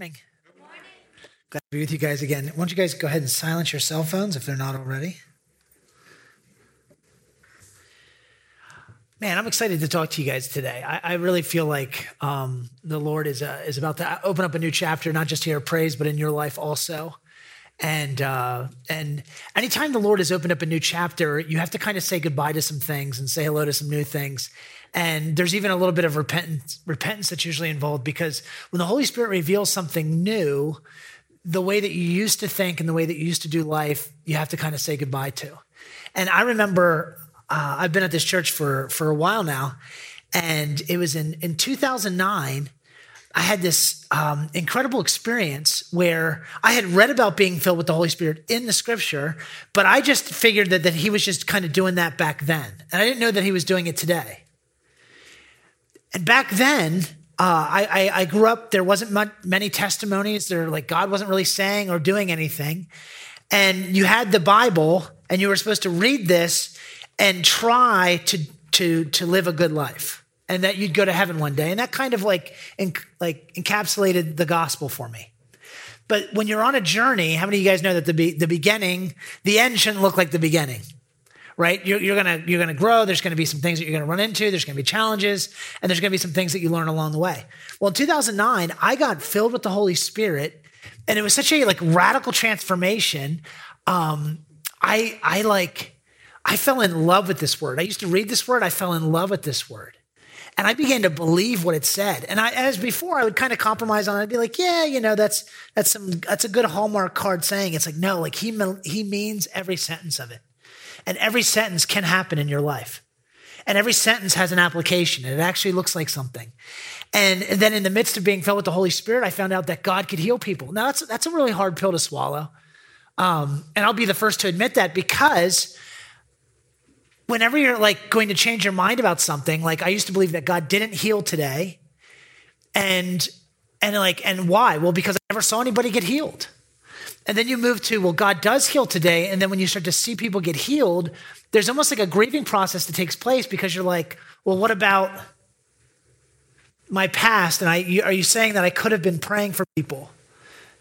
Morning. Glad to be with you guys again. Why don't you guys go ahead and silence your cell phones if they're not already? Man, I'm excited to talk to you guys today. I, I really feel like um, the Lord is uh, is about to open up a new chapter, not just here Praise, but in your life also. And uh, and anytime the Lord has opened up a new chapter, you have to kind of say goodbye to some things and say hello to some new things. And there's even a little bit of repentance, repentance that's usually involved because when the Holy Spirit reveals something new, the way that you used to think and the way that you used to do life, you have to kind of say goodbye to. And I remember uh, I've been at this church for for a while now, and it was in in 2009. I had this um, incredible experience where I had read about being filled with the Holy Spirit in the scripture, but I just figured that, that he was just kind of doing that back then. And I didn't know that he was doing it today. And back then, uh, I, I, I, grew up, there wasn't much, many testimonies. There, like God wasn't really saying or doing anything. And you had the Bible, and you were supposed to read this and try to, to, to live a good life, and that you'd go to heaven one day. And that kind of like, like encapsulated the gospel for me. But when you're on a journey, how many of you guys know that the, be, the beginning, the end shouldn't look like the beginning? Right? You're, you're, gonna you're gonna grow. There's gonna be some things that you're gonna run into. There's gonna be challenges, and there's gonna be some things that you learn along the way. Well, in 2009, I got filled with the Holy Spirit, and it was such a like radical transformation. Um, I I like I fell in love with this word. I used to read this word. I fell in love with this word. And I began to believe what it said. And I, as before, I would kind of compromise on it. I'd be like, yeah, you know, that's, that's some, that's a good Hallmark card saying. It's like, no, like he, he means every sentence of it. And every sentence can happen in your life. And every sentence has an application, and it actually looks like something. And, then in the midst of being filled with the Holy Spirit, I found out that God could heal people. Now, that's, that's a really hard pill to swallow. Um, and I'll be the first to admit that because whenever you're like going to change your mind about something, like I used to believe that God didn't heal today. And and like, and why? Well, because I never saw anybody get healed. And then you move to, well, God does heal today. And then when you start to see people get healed, there's almost like a grieving process that takes place because you're like, well, what about my past? And I, are you saying that I could have been praying for people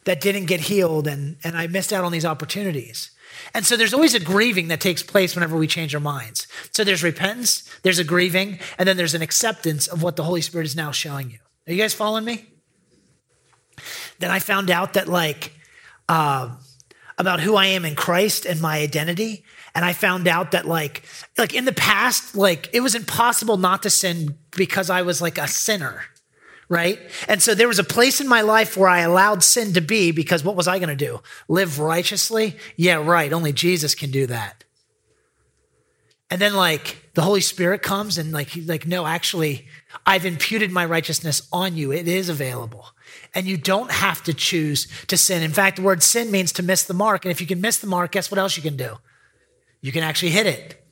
that didn't get healed and, and I missed out on these opportunities? And so there's always a grieving that takes place whenever we change our minds. So there's repentance, there's a grieving, and then there's an acceptance of what the Holy Spirit is now showing you. Are you guys following me? Then I found out that, like, uh, about who I am in Christ and my identity. And I found out that like, like in the past, like it was impossible not to sin because I was like a sinner. Right. And so there was a place in my life where I allowed sin to be because what was I going to do? Live righteously? Yeah, right. Only Jesus can do that. And then like the Holy Spirit comes and like, like, no, actually, I've imputed my righteousness on you. It is available. And you don't have to choose to sin. In fact, the word sin means to miss the mark. And if you can miss the mark, guess what else you can do? You can actually hit it.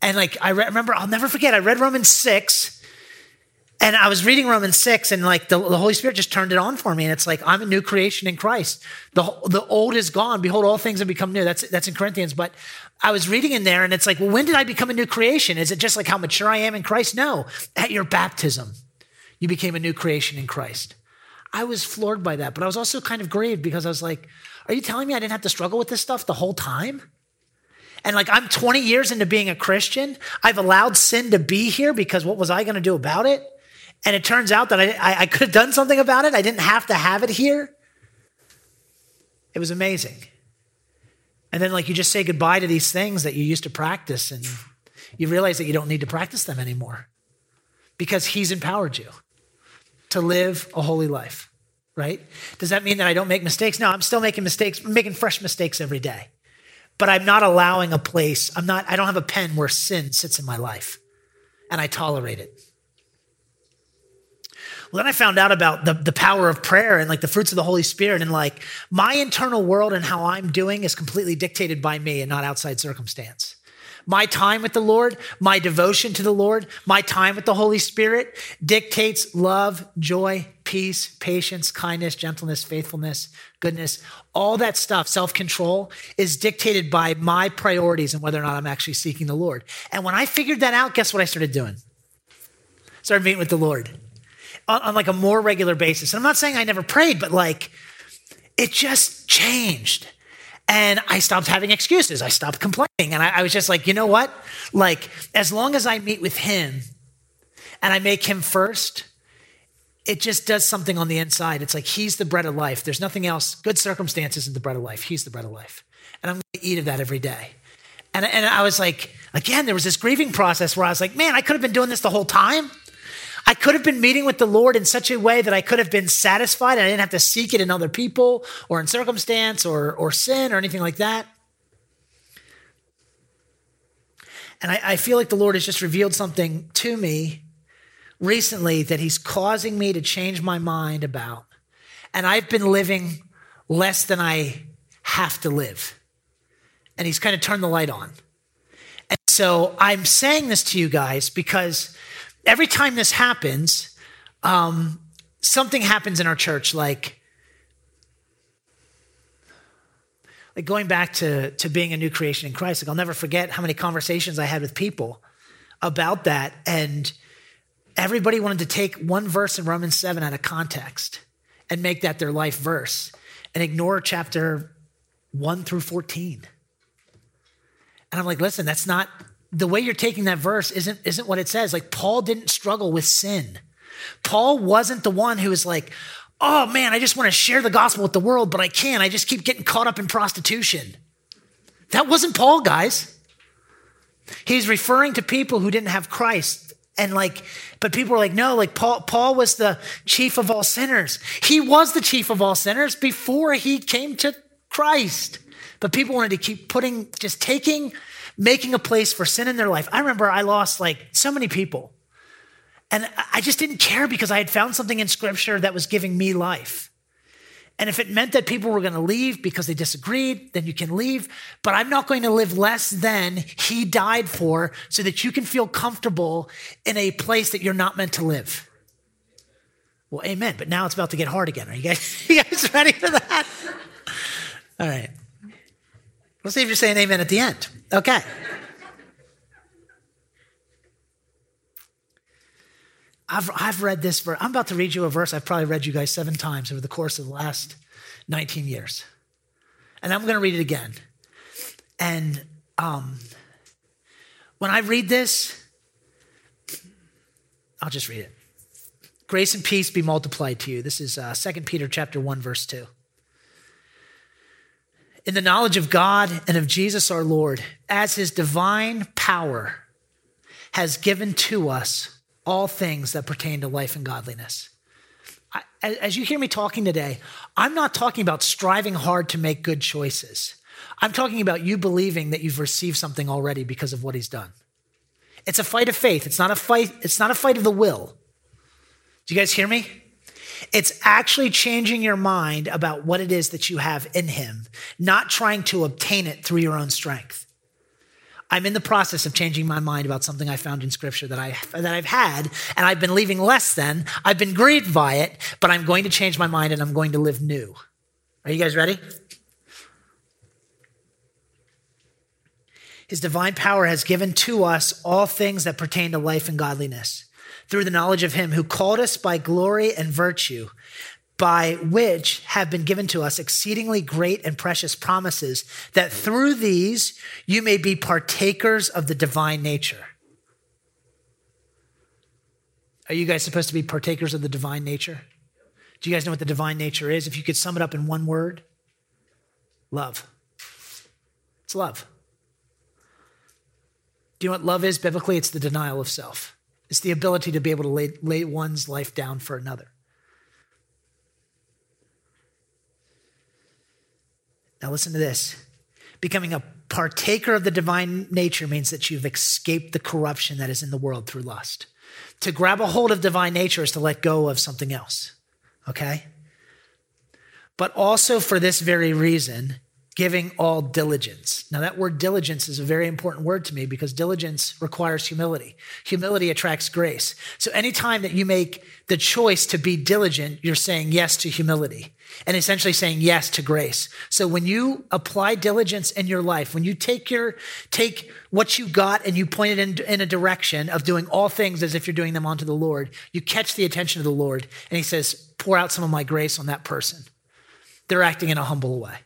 And like, I re- remember, I'll never forget, I read Romans 6 and I was reading Romans 6 and like the, the, Holy Spirit just turned it on for me. And it's like, I'm a new creation in Christ. The, the old is gone. Behold, all things have become new. That's, that's in Corinthians. But I was reading in there and it's like, well, when did I become a new creation? Is it just like how mature I am in Christ? No, at your baptism, you became a new creation in Christ. I was floored by that, but I was also kind of grieved because I was like, are you telling me I didn't have to struggle with this stuff the whole time? And like, I'm 20 years into being a Christian. I've allowed sin to be here because what was I going to do about it? And it turns out that I, I, I could have done something about it. I didn't have to have it here. It was amazing. And then, like, you just say goodbye to these things that you used to practice, and you realize that you don't need to practice them anymore because He's empowered you to live a holy life, right? Does that mean that I don't make mistakes? No, I'm still making mistakes, I'm making fresh mistakes every day. But I'm not allowing a place, I'm not, I don't have a pen where sin sits in my life and I tolerate it. Well, then I found out about the, the power of prayer and like the fruits of the Holy Spirit. And like my internal world and how I'm doing is completely dictated by me and not outside circumstance. My time with the Lord, my devotion to the Lord, my time with the Holy Spirit dictates love, joy, peace, patience, kindness, gentleness, faithfulness, goodness. All that stuff, self control, is dictated by my priorities and whether or not I'm actually seeking the Lord. And when I figured that out, guess what I started doing? Started meeting with the Lord. On, on like a more regular basis. And I'm not saying I never prayed, but like it just changed. And I stopped having excuses. I stopped complaining. And I, I was just like, you know what? Like, as long as I meet with him and I make him first, it just does something on the inside. It's like he's the bread of life. There's nothing else. Good circumstances isn't the bread of life. He's the bread of life. And I'm going to eat of that every day. And, and I was like, again, there was this grieving process where I was like, man, I could have been doing this the whole time. I could have been meeting with the Lord in such a way that I could have been satisfied. and I didn't have to seek it in other people or in circumstance or, or sin or anything like that. And I, I feel like the Lord has just revealed something to me recently that He's causing me to change my mind about. And I've been living less than I have to live. And He's kind of turned the light on. And so I'm saying this to you guys because every time this happens, um, something happens in our church, like, like going back to, to being a new creation in Christ. Like I'll never forget how many conversations I had with people about that. And everybody wanted to take one verse in Romans 7 out of context and make that their life verse and ignore chapter 1 through 14. And I'm like, listen, that's not the way you're taking that verse isn't, isn't what it says. Like, Paul didn't struggle with sin. Paul wasn't the one who was like, oh man, I just want to share the gospel with the world, but I can't. I just keep getting caught up in prostitution. That wasn't Paul, guys. He's referring to people who didn't have Christ. And like, but people were like, no, like Paul, Paul was the chief of all sinners. He was the chief of all sinners before he came to Christ. But people wanted to keep putting, just taking making a place for sin in their life. I remember I lost like so many people. And I just didn't care because I had found something in scripture that was giving me life. And if it meant that people were going to leave because they disagreed, then you can leave. But I'm not going to live less than he died for so that you can feel comfortable in a place that you're not meant to live. Well, amen. But now it's about to get hard again. Are you guys, you guys ready for that? All right. We'll see if you're saying amen at the end. Okay. I've, I've read this verse. I'm about to read you a verse I've probably read you guys seven times over the course of the last 19 years. And I'm going to read it again. And um, when I read this, I'll just read it. Grace and peace be multiplied to you. This is uh, 2 Peter chapter 1, verse 2 in the knowledge of God and of Jesus our Lord, as his divine power has given to us all things that pertain to life and godliness. I, as you hear me talking today, I'm not talking about striving hard to make good choices. I'm talking about you believing that you've received something already because of what he's done. It's a fight of faith. It's not a fight, it's not a fight of the will. Do you guys hear me? It's actually changing your mind about what it is that you have in Him, not trying to obtain it through your own strength. I'm in the process of changing my mind about something I found in Scripture that, I, that I've had, and I've been leaving less than. I've been grieved by it, but I'm going to change my mind and I'm going to live new. Are you guys ready? His divine power has given to us all things that pertain to life and godliness through the knowledge of him who called us by glory and virtue, by which have been given to us exceedingly great and precious promises, that through these you may be partakers of the divine nature. Are you guys supposed to be partakers of the divine nature? Do you guys know what the divine nature is? If you could sum it up in one word love. It's love. Do you know what love is biblically? It's the denial of self. It's the ability to be able to lay, lay one's life down for another. Now, listen to this. Becoming a partaker of the divine nature means that you've escaped the corruption that is in the world through lust. To grab a hold of divine nature is to let go of something else, okay? But also for this very reason, giving all diligence. Now, that word diligence is a very important word to me because diligence requires humility. Humility attracts grace. So, anytime that you make the choice to be diligent, you're saying yes to humility and essentially saying yes to grace. So, when you apply diligence in your life, when you take your take what you got and you point it in, in a direction of doing all things as if you're doing them unto the Lord, you catch the attention of the Lord, and He says, "Pour out some of my grace on that person." They're acting in a humble way.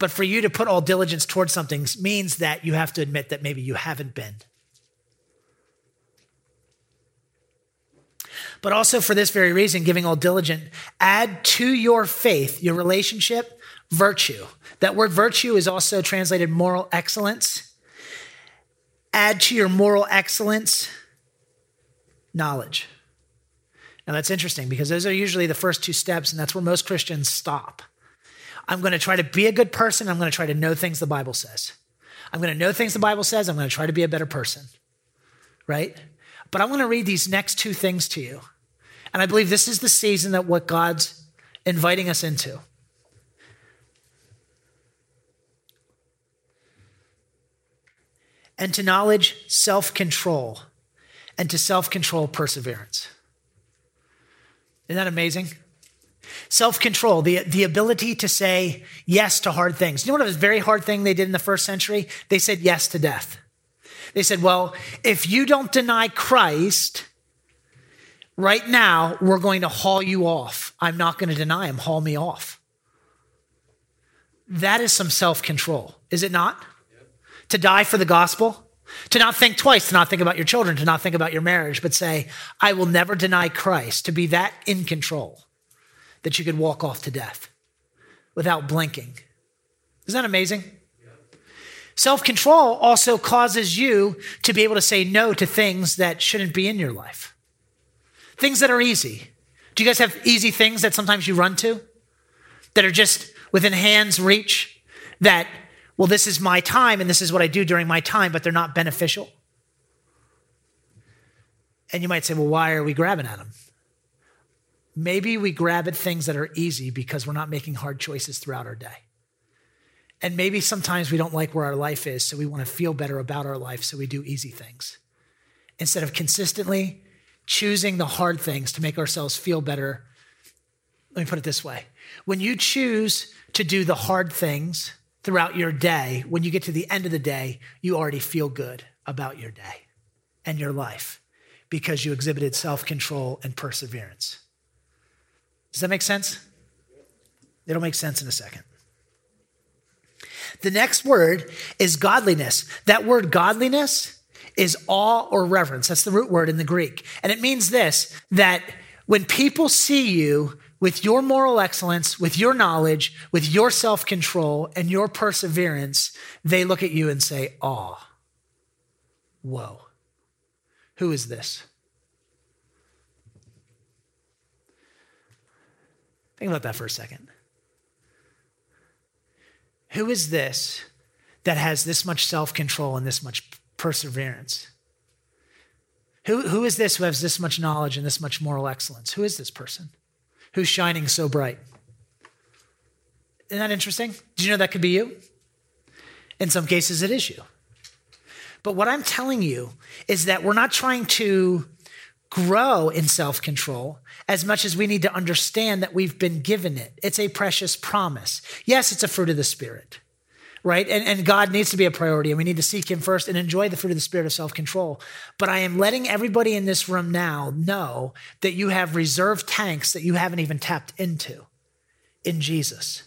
But for you to put all diligence towards something means that you have to admit that maybe you haven't been. But also for this very reason, giving all diligent, add to your faith, your relationship, virtue. That word virtue is also translated moral excellence. Add to your moral excellence knowledge. Now that's interesting because those are usually the first two steps, and that's where most Christians stop. I'm going to try to be a good person. I'm going to try to know things the Bible says. I'm going to know things the Bible says. I'm going to try to be a better person, right? But I want to read these next two things to you. And I believe this is the season that what God's inviting us into. And to knowledge, self control, and to self control, perseverance. Isn't that amazing? Self control, the, the ability to say yes to hard things. You know what was a very hard thing they did in the first century? They said yes to death. They said, well, if you don't deny Christ, right now, we're going to haul you off. I'm not going to deny him, haul me off. That is some self control, is it not? Yep. To die for the gospel, to not think twice, to not think about your children, to not think about your marriage, but say, I will never deny Christ, to be that in control that you could walk off to death without blinking. Isn't that amazing? Self control also causes you to be able to say no to things that shouldn't be in your life, things that are easy. Do you guys have easy things that sometimes you run to that are just within hand's reach? That, well, this is my time and this is what I do during my time, but they're not beneficial? And you might say, well, why are we grabbing at them? Maybe we grab at things that are easy because we're not making hard choices throughout our day. And maybe sometimes we don't like where our life is, so we want to feel better about our life, so we do easy things. Instead of consistently choosing the hard things to make ourselves feel better, let me put it this way when you choose to do the hard things throughout your day, when you get to the end of the day, you already feel good about your day and your life because you exhibited self control and perseverance. Does that make sense? It'll make sense in a second. The next word is godliness. That word godliness is awe or reverence. That's the root word in the Greek. And it means this that when people see you with your moral excellence, with your knowledge, with your self control, and your perseverance, they look at you and say, awe. Whoa. Who is this? Think about that for a second. Who is this that has this much self control and this much perseverance? Who, who is this who has this much knowledge and this much moral excellence? Who is this person who's shining so bright? Isn't that interesting? Do you know that could be you? In some cases, it is you. But what I'm telling you is that we're not trying to grow in self control as much as we need to understand that we've been given it. It's a precious promise. Yes, it's a fruit of the Spirit, right? And, and God needs to be a priority, and we need to seek Him first and enjoy the fruit of the Spirit of self control. But I am letting everybody in this room now know that you have reserve tanks that you haven't even tapped into in Jesus.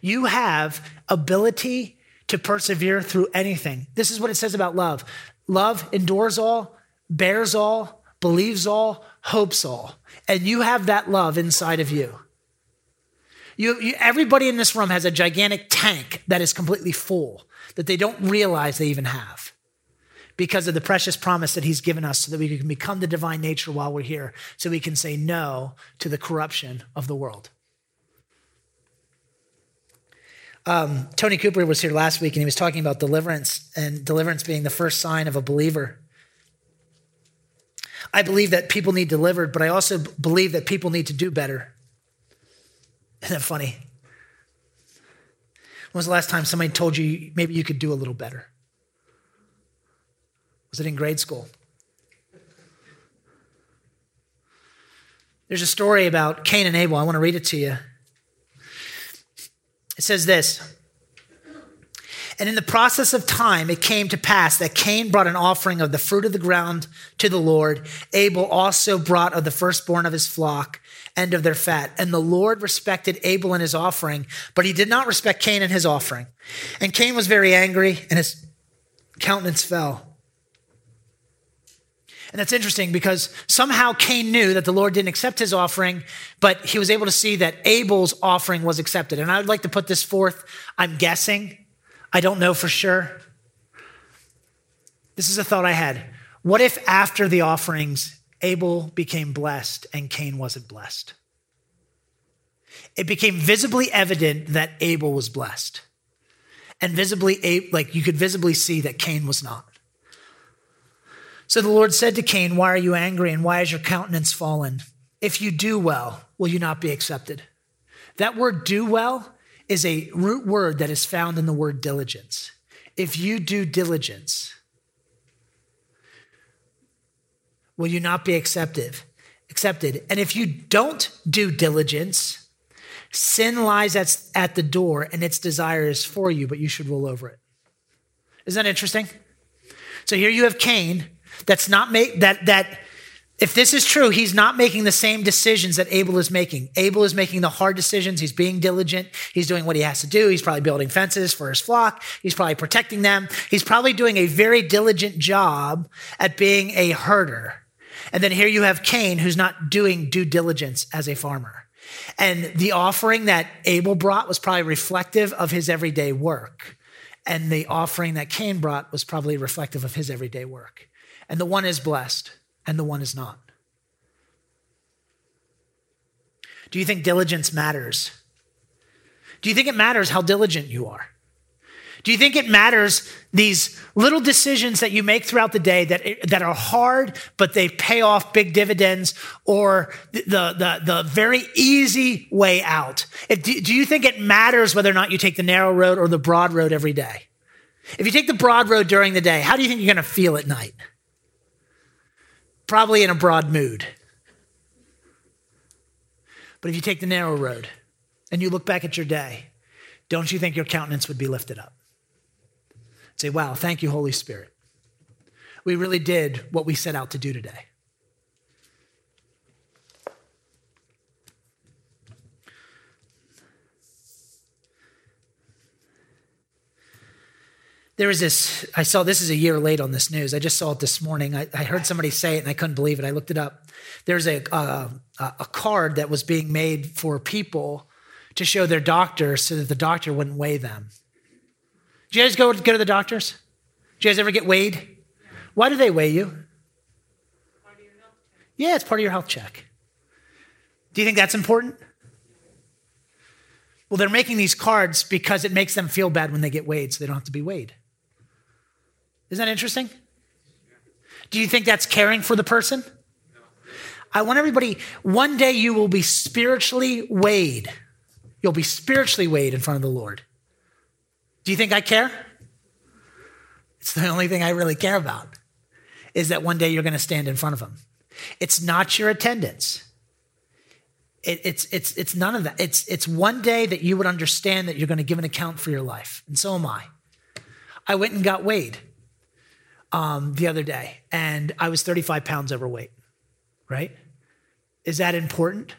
You have ability to persevere through anything. This is what it says about love love endures all, bears all, believes all, hopes all. And you have that love inside of you. You, you. Everybody in this room has a gigantic tank that is completely full that they don't realize they even have because of the precious promise that he's given us so that we can become the divine nature while we're here, so we can say no to the corruption of the world. Um, Tony Cooper was here last week and he was talking about deliverance and deliverance being the first sign of a believer. I believe that people need delivered, but I also believe that people need to do better. Isn't that funny? When was the last time somebody told you maybe you could do a little better? Was it in grade school? There's a story about Cain and Abel. I want to read it to you. It says this And in the process of time, it came to pass that Cain brought an offering of the fruit of the ground to the Lord. Abel also brought of the firstborn of his flock and of their fat. And the Lord respected Abel and his offering, but he did not respect Cain and his offering. And Cain was very angry, and his countenance fell. And that's interesting because somehow Cain knew that the Lord didn't accept his offering, but he was able to see that Abel's offering was accepted. And I would like to put this forth. I'm guessing. I don't know for sure. This is a thought I had. What if after the offerings, Abel became blessed and Cain wasn't blessed? It became visibly evident that Abel was blessed. And visibly, like you could visibly see that Cain was not. So the Lord said to Cain, Why are you angry and why is your countenance fallen? If you do well, will you not be accepted? That word do well is a root word that is found in the word diligence. If you do diligence, will you not be accepted? Accepted. And if you don't do diligence, sin lies at, at the door and its desire is for you, but you should rule over it. Isn't that interesting? So here you have Cain that's not make that that if this is true, he's not making the same decisions that Abel is making. Abel is making the hard decisions. He's being diligent. He's doing what he has to do. He's probably building fences for his flock. He's probably protecting them. He's probably doing a very diligent job at being a herder. And then here you have Cain, who's not doing due diligence as a farmer. And the offering that Abel brought was probably reflective of his everyday work. And the offering that Cain brought was probably reflective of his everyday work and the one is blessed, and the one is not. Do you think diligence matters? Do you think it matters how diligent you are? Do you think it matters these little decisions that you make throughout the day that, that are hard, but they pay off big dividends or the, the, the very easy way out? It, do, do you think it matters whether or not you take the narrow road or the broad road every day? If you take the broad road during the day, how do you think you're going to feel at night? Probably in a broad mood. But if you take the narrow road and you look back at your day, don't you think your countenance would be lifted up? Say, wow, thank you, Holy Spirit. We really did what we set out to do today. There was this i saw this is a year late on this news. I just saw it this morning. I, I heard somebody say it and i couldn't believe it. I looked it up. There's a, uh, a card that was being made for people to show their doctor so that the doctor wouldn't weigh them. Do you guys go, go to the doctors? Do you guys ever get weighed? Why do they weigh you? Yeah it's part of your health check. Do you think that's important? Well, they're making these cards because it makes them feel bad when they get weighed, so they don't have to be weighed. Isn't that interesting? Do you think that's caring for the person? I want everybody, one day you will be spiritually weighed. You'll be spiritually weighed in front of the Lord. Do you think I care? It's the only thing I really care about is that one day you're going to stand in front of him. It's not your attendance. It, it's, it's, it's none of that. It's, it's one day that you would understand that you're going to give an account for your life. And so am I. I went and got weighed um, the other day, and I was 35 pounds overweight, right? Is that important?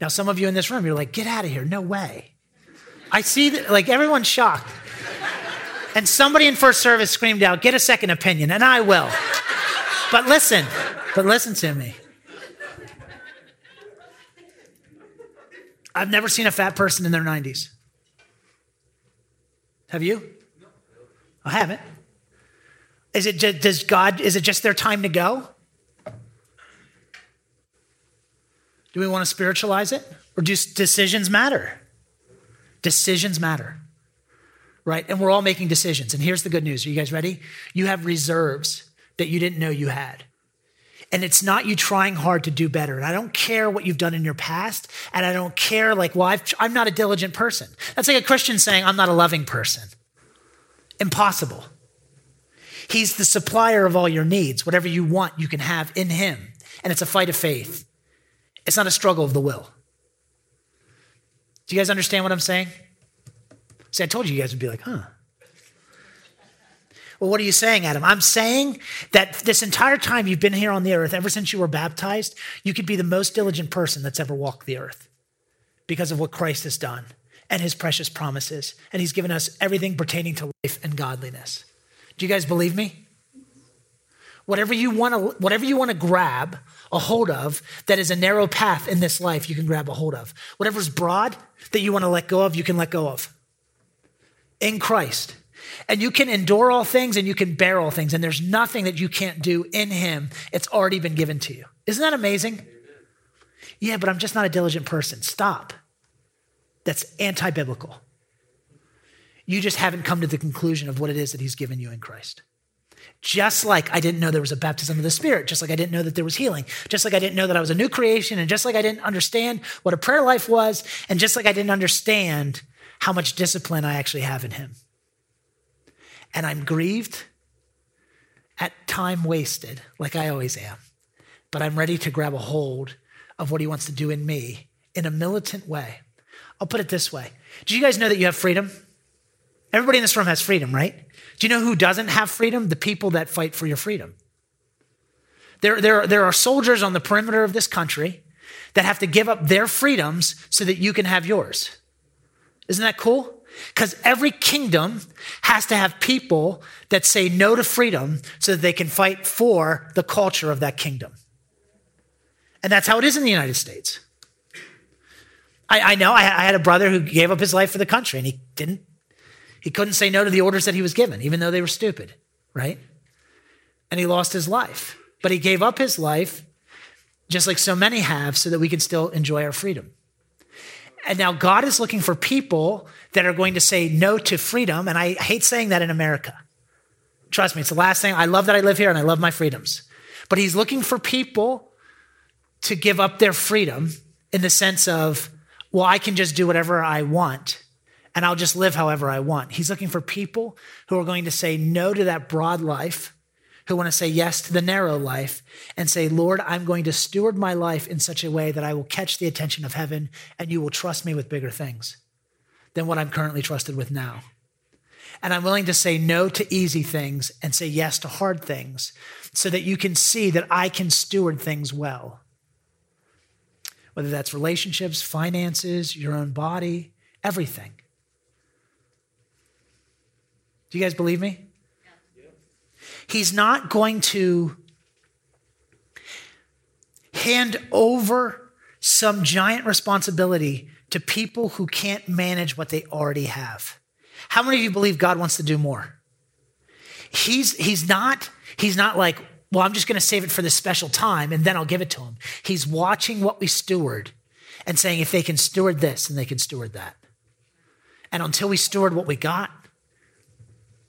Now, some of you in this room, you're like, get out of here. No way. I see that, like, everyone's shocked. And somebody in first service screamed out, get a second opinion, and I will. But listen, but listen to me. I've never seen a fat person in their 90s. Have you? I haven't. Is it just, does God, is it just their time to go? Do we want to spiritualize it? Or do decisions matter? Decisions matter. Right? And we're all making decisions. And here's the good news. Are you guys ready? You have reserves that you didn't know you had. And it's not you trying hard to do better. And I don't care what you've done in your past. And I don't care, like, well, I've, I'm not a diligent person. That's like a Christian saying, I'm not a loving person. Impossible. He's the supplier of all your needs. Whatever you want, you can have in Him. And it's a fight of faith, it's not a struggle of the will. Do you guys understand what I'm saying? See, I told you you guys would be like, huh. Well, what are you saying, Adam? I'm saying that this entire time you've been here on the earth, ever since you were baptized, you could be the most diligent person that's ever walked the earth because of what Christ has done and his precious promises. And he's given us everything pertaining to life and godliness. Do you guys believe me? Whatever you want to, whatever you want to grab a hold of that is a narrow path in this life, you can grab a hold of. Whatever's broad that you want to let go of, you can let go of. In Christ. And you can endure all things and you can bear all things. And there's nothing that you can't do in Him. It's already been given to you. Isn't that amazing? Yeah, but I'm just not a diligent person. Stop. That's anti biblical. You just haven't come to the conclusion of what it is that He's given you in Christ. Just like I didn't know there was a baptism of the Spirit, just like I didn't know that there was healing, just like I didn't know that I was a new creation, and just like I didn't understand what a prayer life was, and just like I didn't understand how much discipline I actually have in Him and I'm grieved at time wasted, like I always am. But I'm ready to grab a hold of what he wants to do in me in a militant way. I'll put it this way Do you guys know that you have freedom? Everybody in this room has freedom, right? Do you know who doesn't have freedom? The people that fight for your freedom. There, there, there are soldiers on the perimeter of this country that have to give up their freedoms so that you can have yours. Isn't that cool? Because every kingdom has to have people that say no to freedom so that they can fight for the culture of that kingdom. And that's how it is in the United States. I, I know I, I had a brother who gave up his life for the country and he didn't, he couldn't say no to the orders that he was given, even though they were stupid, right? And he lost his life. But he gave up his life, just like so many have, so that we can still enjoy our freedom. And now God is looking for people that are going to say no to freedom. And I hate saying that in America. Trust me, it's the last thing. I love that I live here and I love my freedoms. But he's looking for people to give up their freedom in the sense of, well, I can just do whatever I want and I'll just live however I want. He's looking for people who are going to say no to that broad life who want to say yes to the narrow life and say, Lord, I'm going to steward my life in such a way that I will catch the attention of heaven and you will trust me with bigger things than what I'm currently trusted with now. And I'm willing to say no to easy things and say yes to hard things so that you can see that I can steward things well. Whether that's relationships, finances, your own body, everything. Do you guys believe me? He's not going to hand over some giant responsibility to people who can't manage what they already have. How many of you believe God wants to do more? He's, he's not, he's not like, well, I'm just going to save it for this special time and then I'll give it to him. He's watching what we steward and saying, if they can steward this, then they can steward that. And until we steward what we got,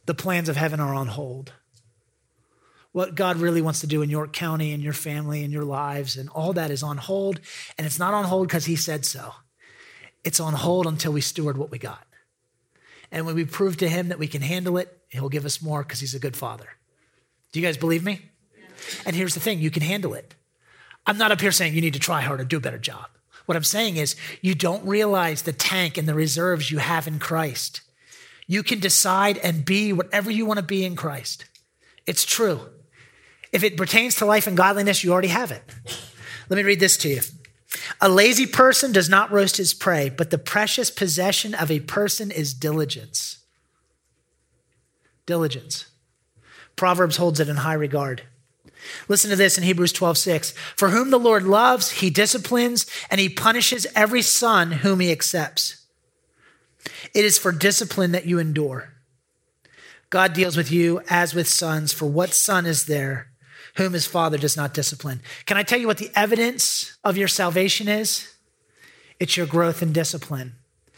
the plans of heaven are on hold what God really wants to do in York County and your family and your lives, and all that is on hold. And it's not on hold because He said so, it's on hold until we steward what we got. And when we prove to Him that we can handle it, He'll give us more because He's a good Father. Do you guys believe me? Yeah. And here's the thing you can handle it. I'm not up here saying you need to try harder, do a better job. What I'm saying is, you don't realize the tank and the reserves you have in Christ. You can decide and be whatever you want to be in Christ. It's true. If it pertains to life and godliness, you already have it. Let me read this to you. A lazy person does not roast his prey, but the precious possession of a person is diligence. Diligence. Proverbs holds it in high regard. Listen to this in Hebrews 12, 6. For whom the Lord loves, he disciplines, and he punishes every son whom he accepts. It is for discipline that you endure. God deals with you as with sons, for what son is there whom his father does not discipline. Can I tell you what the evidence of your salvation is? It's your growth in discipline.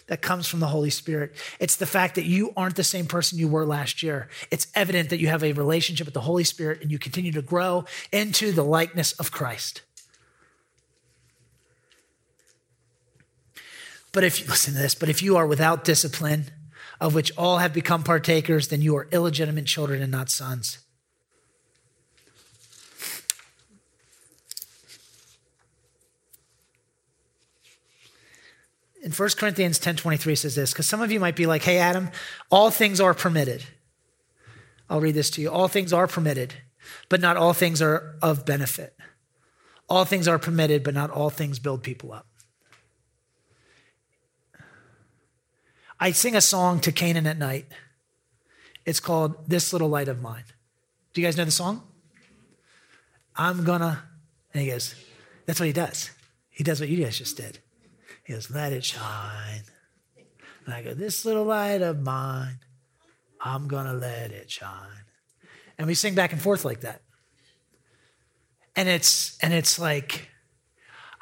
that comes from the Holy Spirit. It's the fact that you aren't the same person you were last year. It's evident that you have a relationship with the Holy Spirit and you continue to grow into the likeness of Christ. But if you listen to this, but if you are without discipline, of which all have become partakers, then you are illegitimate children and not sons. in 1 Corinthians 10:23 says this cuz some of you might be like, "Hey Adam, all things are permitted." I'll read this to you. All things are permitted, but not all things are of benefit. All things are permitted, but not all things build people up. I sing a song to Canaan at night. It's called This Little Light of Mine. Do you guys know the song? I'm gonna, and he goes, that's what he does. He does what you guys just did. He goes, Let it shine. And I go, This little light of mine, I'm to let it shine. And we sing back and forth like that. And it's, and it's like,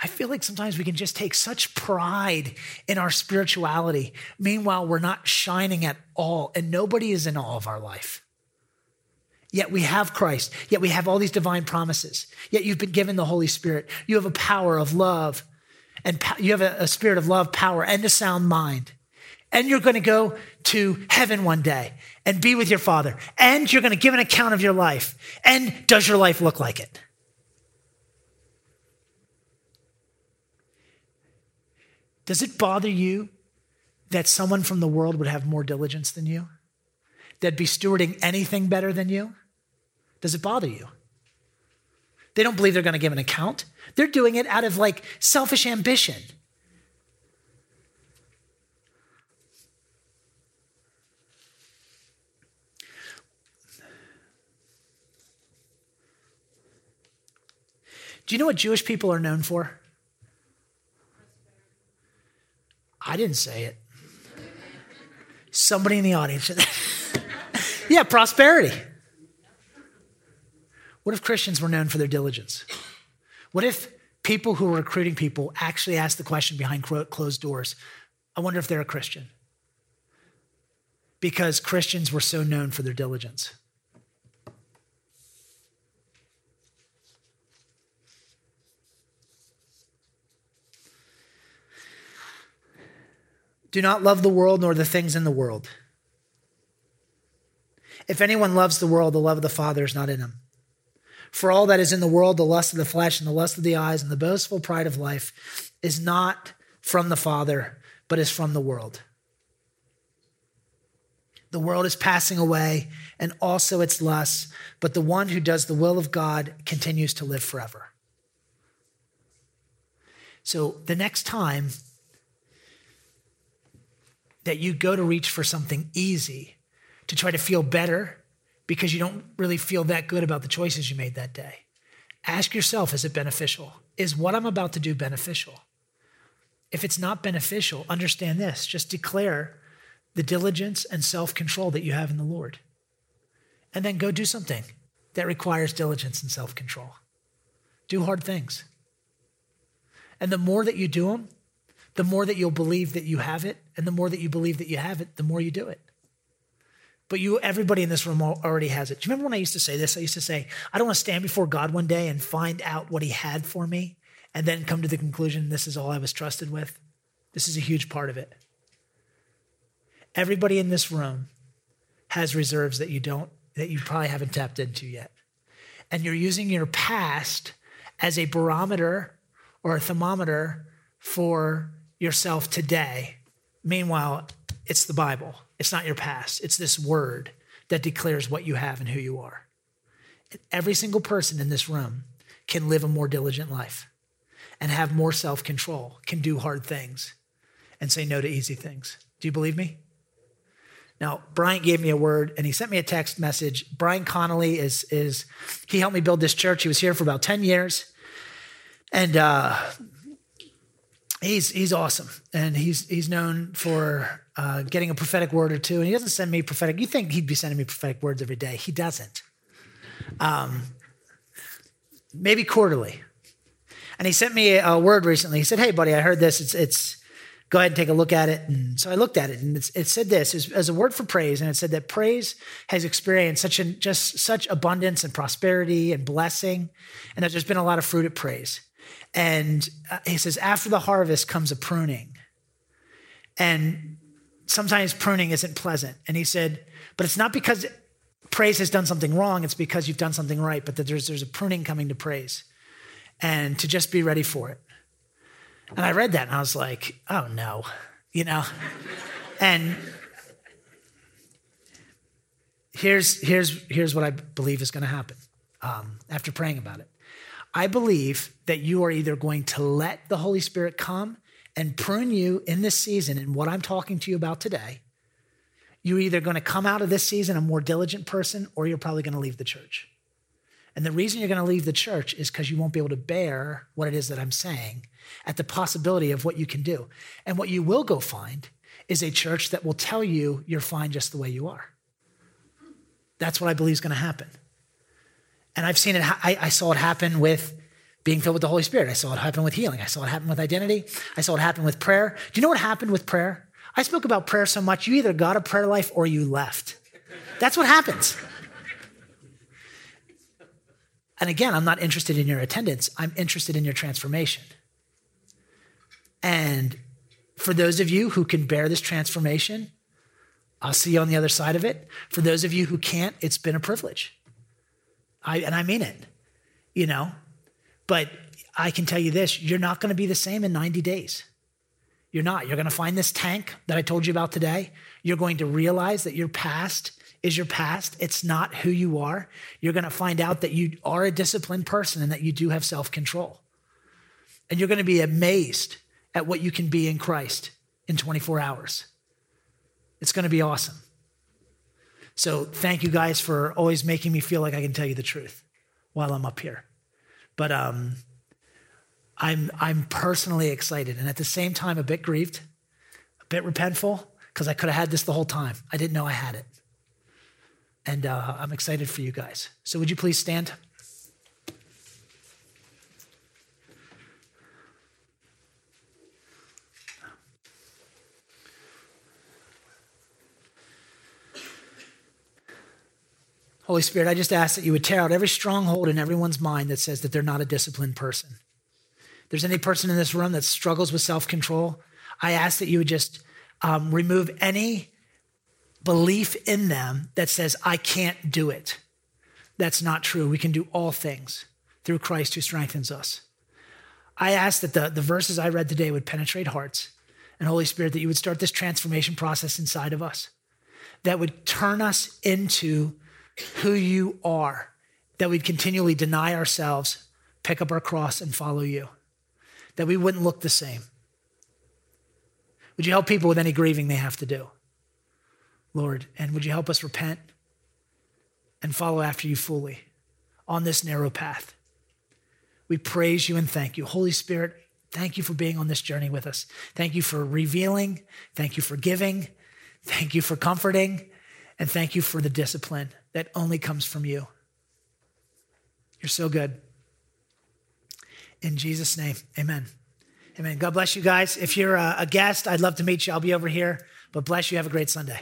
I feel like sometimes we can just take such pride in our spirituality. Meanwhile, we're not shining at all, and nobody is in all of our life. Yet we have Christ. Yet we have all these divine promises. Yet you've been given the Holy Spirit. You have a power of love and you have a, a spirit of love, power, and a sound mind. And you're going to go to heaven one day and be with your father. And you're going to give an account of your life. And does your life look like it? Does it bother you that someone from the world would have more diligence than you? That'd be stewarding anything better than you? Does it bother you? They don't believe they're going to give an account. They're doing it out of like selfish ambition. Do you know what Jewish people are known for? I didn't say it. Somebody in the audience. yeah, prosperity. What if Christians were known for their diligence? What if people who were recruiting people actually asked the question behind closed doors? I wonder if they're a Christian. Because Christians were so known for their diligence. Do not love the world nor the things in the world. If anyone loves the world, the love of the Father is not in him. For all that is in the world, the lust of the flesh and the lust of the eyes and the boastful pride of life is not from the Father, but is from the world. The world is passing away and also its lusts, but the one who does the will of God continues to live forever. So the next time that you go to reach for something easy to try to feel better because you don't really feel that good about the choices you made that day. Ask yourself is it beneficial? Is what I'm about to do beneficial? If it's not beneficial, understand this just declare the diligence and self control that you have in the Lord. And then go do something that requires diligence and self control. Do hard things. And the more that you do them, the more that you'll believe that you have it. And the more that you believe that you have it, the more you do it. But you, everybody in this room already has it. Do you remember when I used to say this? I used to say, I don't want to stand before God one day and find out what he had for me and then come to the conclusion this is all I was trusted with. This is a huge part of it. Everybody in this room has reserves that you don't, that you probably haven't tapped into yet. And you're using your past as a barometer or a thermometer for yourself today. Meanwhile, it's the Bible. It's not your past. It's this word that declares what you have and who you are. Every single person in this room can live a more diligent life and have more self control, can do hard things and say no to easy things. Do you believe me? Now, Brian gave me a word and he sent me a text message. Brian Connolly is, is he helped me build this church. He was here for about 10 years. And uh, he's he's awesome, and he's he's known for uh, getting a prophetic word or two. And he doesn't send me prophetic. You think he'd be sending me prophetic words every day? He doesn't. Um, maybe quarterly. And he sent me a word recently. He said, "Hey, buddy, I heard this. It's it's go ahead and take a look at it. And so I looked at it, and it said this as a word for praise, and it said that praise has experienced such an, just such abundance and prosperity and blessing, and that there's been a lot of fruit at praise. And uh, he says, after the harvest comes a pruning, and sometimes pruning isn't pleasant. And he said, but it's not because praise has done something wrong; it's because you've done something right. But that there's there's a pruning coming to praise, and to just be ready for it. And I read that and I was like, oh no, you know? and here's, here's, here's what I believe is going to happen um, after praying about it. I believe that you are either going to let the Holy Spirit come and prune you in this season and what I'm talking to you about today. You're either going to come out of this season a more diligent person or you're probably going to leave the church. And the reason you're going to leave the church is because you won't be able to bear what it is that I'm saying at the possibility of what you can do. And what you will go find is a church that will tell you you're fine just the way you are. That's what I believe is going to happen. And I've seen it, I, I saw it happen with being filled with the Holy Spirit. I saw it happen with healing. I saw it happen with identity. I saw it happen with prayer. Do you know what happened with prayer? I spoke about prayer so much, you either got a prayer life or you left. That's what happens. And again, I'm not interested in your attendance, I'm interested in your transformation. And for those of you who can bear this transformation, I'll see you on the other side of it. For those of you who can't, it's been a privilege. I, and I mean it, you know. But I can tell you this you're not going to be the same in 90 days. You're not. You're going to find this tank that I told you about today. You're going to realize that your past is your past. It's not who you are. You're going to find out that you are a disciplined person and that you do have self control. And you're going to be amazed at what you can be in Christ in 24 hours. It's going to be awesome. So, thank you guys for always making me feel like I can tell you the truth while I'm up here. But um, I'm, I'm personally excited and at the same time a bit grieved, a bit repentful, because I could have had this the whole time. I didn't know I had it. And uh, I'm excited for you guys. So, would you please stand? Holy Spirit, I just ask that you would tear out every stronghold in everyone's mind that says that they're not a disciplined person. If there's any person in this room that struggles with self control, I ask that you would just um, remove any belief in them that says, I can't do it. That's not true. We can do all things through Christ who strengthens us. I ask that the, the verses I read today would penetrate hearts, and Holy Spirit, that you would start this transformation process inside of us that would turn us into who you are, that we'd continually deny ourselves, pick up our cross, and follow you, that we wouldn't look the same. Would you help people with any grieving they have to do? Lord, and would you help us repent and follow after you fully on this narrow path? We praise you and thank you. Holy Spirit, thank you for being on this journey with us. Thank you for revealing. Thank you for giving. Thank you for comforting. And thank you for the discipline that only comes from you. You're so good. In Jesus' name, amen. Amen. God bless you guys. If you're a guest, I'd love to meet you. I'll be over here. But bless you. Have a great Sunday.